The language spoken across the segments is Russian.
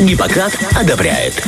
Гиппократ одобряет.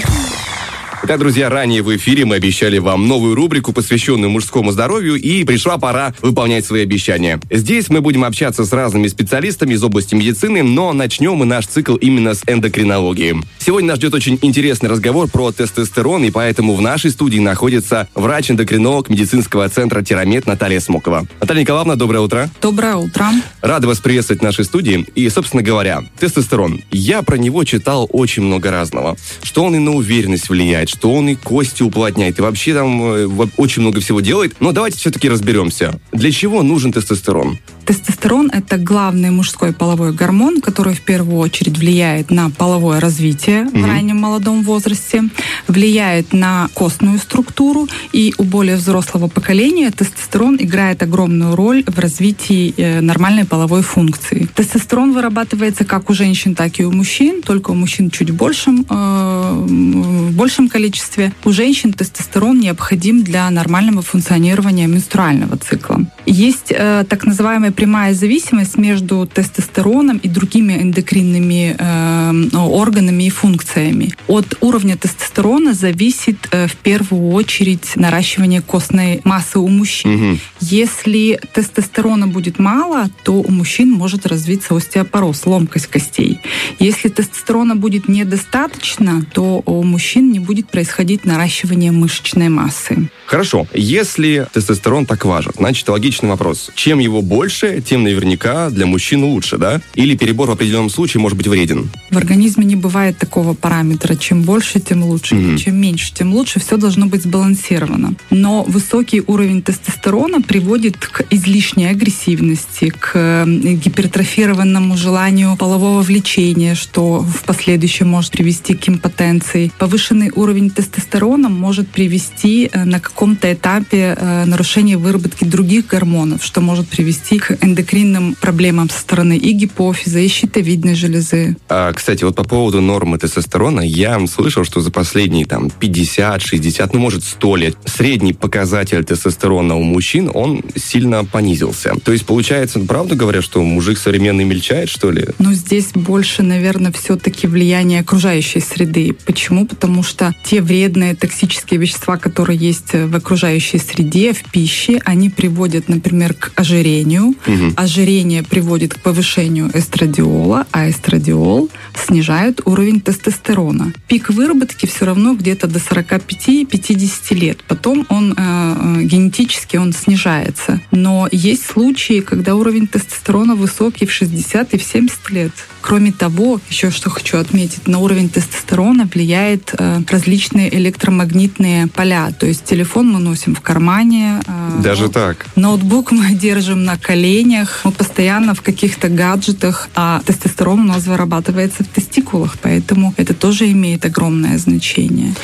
Да, друзья, ранее в эфире мы обещали вам новую рубрику, посвященную мужскому здоровью, и пришла пора выполнять свои обещания. Здесь мы будем общаться с разными специалистами из области медицины, но начнем мы наш цикл именно с эндокринологии. Сегодня нас ждет очень интересный разговор про тестостерон, и поэтому в нашей студии находится врач-эндокринолог медицинского центра Тирамет Наталья Смокова. Наталья Николаевна, доброе утро. Доброе утро. Рада вас приветствовать в нашей студии. И, собственно говоря, тестостерон. Я про него читал очень много разного. Что он и на уверенность влияет, что он и кости уплотняет, и вообще там э, очень много всего делает. Но давайте все-таки разберемся. Для чего нужен тестостерон? Тестостерон – это главный мужской половой гормон, который в первую очередь влияет на половое развитие угу. в раннем молодом возрасте, влияет на костную структуру, и у более взрослого поколения тестостерон играет огромную роль в развитии э, нормальной половой функции. Тестостерон вырабатывается как у женщин, так и у мужчин, только у мужчин чуть большим, э, в большем количестве. У женщин тестостерон необходим для нормального функционирования менструального цикла. Есть э, так называемая прямая зависимость между тестостероном и другими эндокринными э, органами и функциями. От уровня тестостерона зависит э, в первую очередь наращивание костной массы у мужчин. Угу. Если тестостерона будет мало, то у мужчин может развиться остеопороз, ломкость костей. Если тестостерона будет недостаточно, то у мужчин не будет происходить наращивание мышечной массы. Хорошо. Если тестостерон так важен, значит, логичный вопрос. Чем его больше, тем наверняка для мужчин лучше, да? Или перебор в определенном случае может быть вреден? В организме не бывает такого параметра. Чем больше, тем лучше. Mm-hmm. Чем меньше, тем лучше. Все должно быть сбалансировано. Но высокий уровень тестостерона приводит к излишней агрессивности, к гипертрофированному желанию полового влечения, что в последующем может привести к импотенции. Повышенный уровень тестостерона может привести э, на каком каком-то этапе э, нарушения выработки других гормонов, что может привести к эндокринным проблемам со стороны и гипофиза, и щитовидной железы. А, кстати, вот по поводу нормы тестостерона, я слышал, что за последние там 50, 60, ну может 100 лет средний показатель тестостерона у мужчин, он сильно понизился. То есть, получается, правда говорят, что мужик современный мельчает, что ли? Ну, здесь больше, наверное, все-таки влияние окружающей среды. Почему? Потому что те вредные токсические вещества, которые есть в окружающей среде, в пище, они приводят, например, к ожирению. Угу. Ожирение приводит к повышению эстрадиола, а эстрадиол снижает уровень тестостерона. Пик выработки все равно где-то до 45-50 лет. Потом он э, э, генетически он снижается. Но есть случаи, когда уровень тестостерона высокий в 60 и в 70 лет. Кроме того, еще что хочу отметить, на уровень тестостерона влияет э, различные электромагнитные поля. То есть телефон мы носим в кармане. Э, Даже ноут, так? Ноутбук мы держим на коленях. Мы постоянно в каких-то гаджетах. А тестостерон у нас вырабатывается в тестикулах. Поэтому это тоже имеет огромное значение.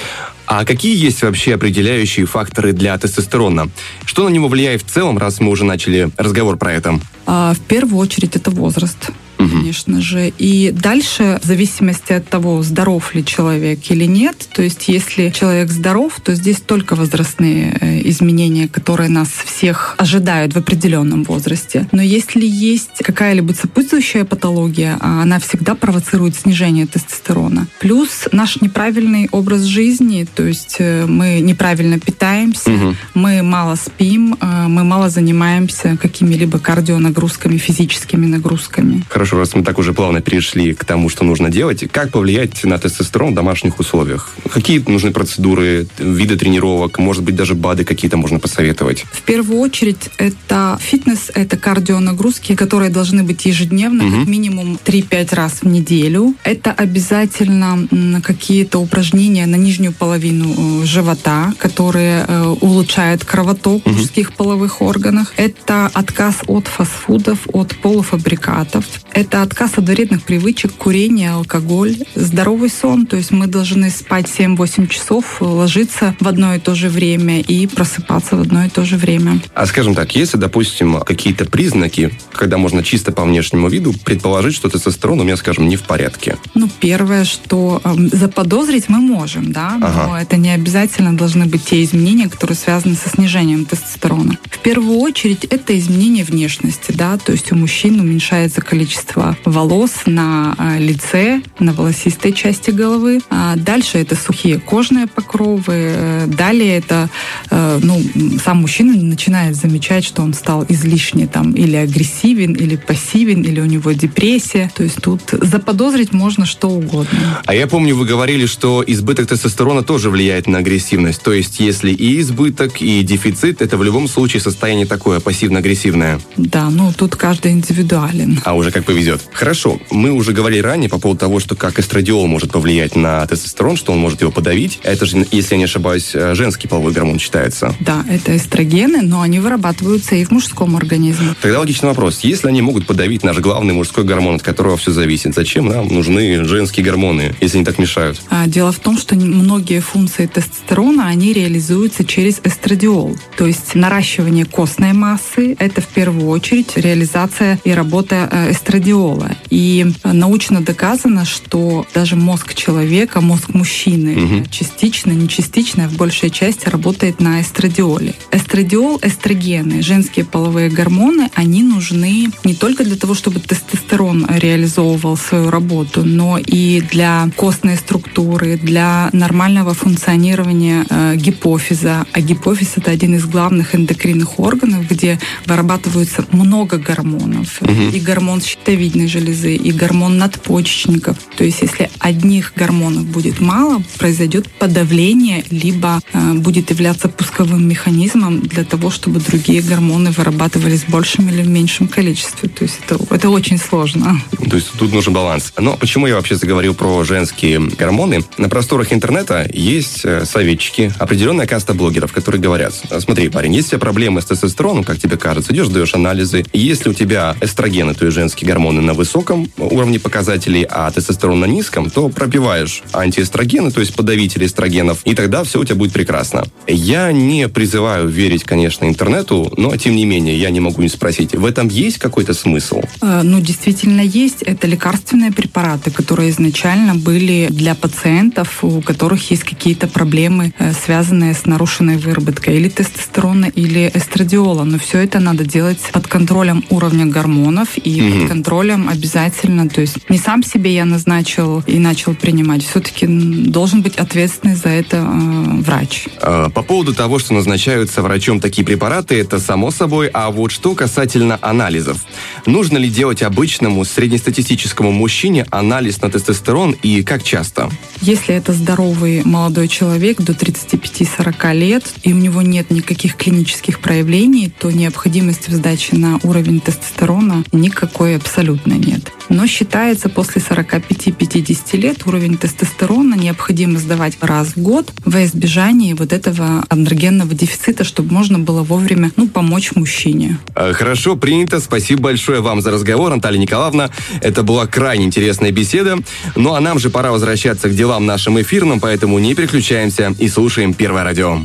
А какие есть вообще определяющие факторы для тестостерона? Что на него влияет в целом, раз мы уже начали разговор про это? А, в первую очередь это возраст угу. конечно же. И дальше, в зависимости от того, здоров ли человек или нет, то есть если человек здоров, то здесь только возрастные э, изменения, которые нас всех ожидают в определенном возрасте. Но если есть какая-либо сопутствующая патология, а она всегда провоцирует снижение тестостерона. Плюс наш неправильный образ жизни, то есть э, мы неправильно питаемся, угу. мы мало спим, э, мы мало занимаемся какими-либо кардионагрузками, физическими нагрузками. Хорошо хорошо, раз мы так уже плавно перешли к тому, что нужно делать, как повлиять на тестостерон в домашних условиях? Какие нужны процедуры, виды тренировок, может быть, даже БАДы какие-то можно посоветовать? В первую очередь, это фитнес, это кардионагрузки, которые должны быть ежедневно, угу. как минимум 3-5 раз в неделю. Это обязательно какие-то упражнения на нижнюю половину э, живота, которые э, улучшают кровоток в угу. мужских половых органах. Это отказ от фастфудов, от полуфабрикатов это отказ от вредных привычек, курение, алкоголь, здоровый сон. То есть мы должны спать 7-8 часов, ложиться в одно и то же время и просыпаться в одно и то же время. А скажем так, если, допустим, какие-то признаки, когда можно чисто по внешнему виду предположить, что тестостерон у меня, скажем, не в порядке? Ну, первое, что э, заподозрить мы можем, да, ага. но это не обязательно должны быть те изменения, которые связаны со снижением тестостерона. В первую очередь это изменение внешности, да, то есть у мужчин уменьшается количество количество волос на а, лице, на волосистой части головы. А дальше это сухие кожные покровы. Далее это э, ну, сам мужчина начинает замечать, что он стал излишне там или агрессивен, или пассивен, или у него депрессия. То есть тут заподозрить можно что угодно. А я помню, вы говорили, что избыток тестостерона тоже влияет на агрессивность. То есть если и избыток, и дефицит, это в любом случае состояние такое пассивно-агрессивное. Да, ну тут каждый индивидуален. А уже как повезет. Хорошо, мы уже говорили ранее по поводу того, что как эстрадиол может повлиять на тестостерон, что он может его подавить. Это же, если я не ошибаюсь, э, женский половой гормон считается. Да, это эстрогены, но они вырабатываются и в мужском организме. Тогда логичный вопрос. Если они могут подавить наш главный мужской гормон, от которого все зависит, зачем нам нужны женские гормоны, если они так мешают? А, дело в том, что многие функции тестостерона, они реализуются через эстрадиол. То есть наращивание костной массы – это в первую очередь реализация и работа э, эстрадиола. И научно доказано, что даже мозг человека, мозг мужчины, угу. частично, не частично, а в большей части работает на эстрадиоле. Эстрадиол, эстрогены, женские половые гормоны, они нужны не только для того, чтобы тестостерон реализовывал свою работу, но и для костной структуры, для нормального функционирования э, гипофиза. А гипофиз это один из главных эндокринных органов, где вырабатываются много гормонов. Угу. И гормон щитовидной железы, и гормон надпочечников. То есть если одних гормонов будет мало, произойдет подавление, либо э, будет являться пусковым механизмом для того, чтобы другие гормоны вырабатывались в большем или в меньшем количестве. То есть это, это очень сложно. То есть тут нужен баланс. Но почему я вообще заговорил про женские гормоны? На просторах интернета есть э, советчики, определенная каста блогеров, которые говорят, смотри, парень, есть у тебя проблемы с тестостероном, как тебе кажется, идешь, даешь анализы. Если у тебя эстрогены, то есть женские гормоны на высоком уровне показателей, а тестостерон на низком, то пропиваешь антиэстрогены, то есть подавители эстрогенов, и тогда все у тебя будет прекрасно. Я не призываю верить, конечно, интернету, но тем не менее я не могу не спросить, в этом есть какой-то смысл? Э, ну, действительно есть. Это лекарственные препараты, которые изначально были для пациентов, у которых есть какие-то проблемы, э, связанные с нарушенной выработкой или тестостерона, или эстрадиола. Но все это надо делать под контролем уровня гормонов и угу. под контролем обязательно. То есть не сам себе я назначил и начал принимать. Все-таки должен быть ответственный за это э, врач. А, по поводу того, что назначаются врачом такие препараты, это само собой. А вот что касательно анализов. Нужно ли делать обычному среднестатистическому мужчине анализ на тестостерон и как часто? Если это здоровый молодой человек до 35-40 лет, и у него нет никаких клинических проявлений, то необходимости в сдаче на уровень тестостерона никакой абсолютно нет. Но считается, после 45-50 лет уровень тестостерона необходимо сдавать раз в год во избежание вот этого андрогенного дефицита, чтобы можно было вовремя ну, помочь мужчине. Э, хорошо, принято. Спасибо большое вам за разговор, Наталья Николаевна. Это была крайне интересная беседа. Ну а нам же пора возвращаться к делам нашим эфирным, поэтому не переключаемся и слушаем Первое радио.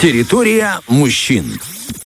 Территория мужчин.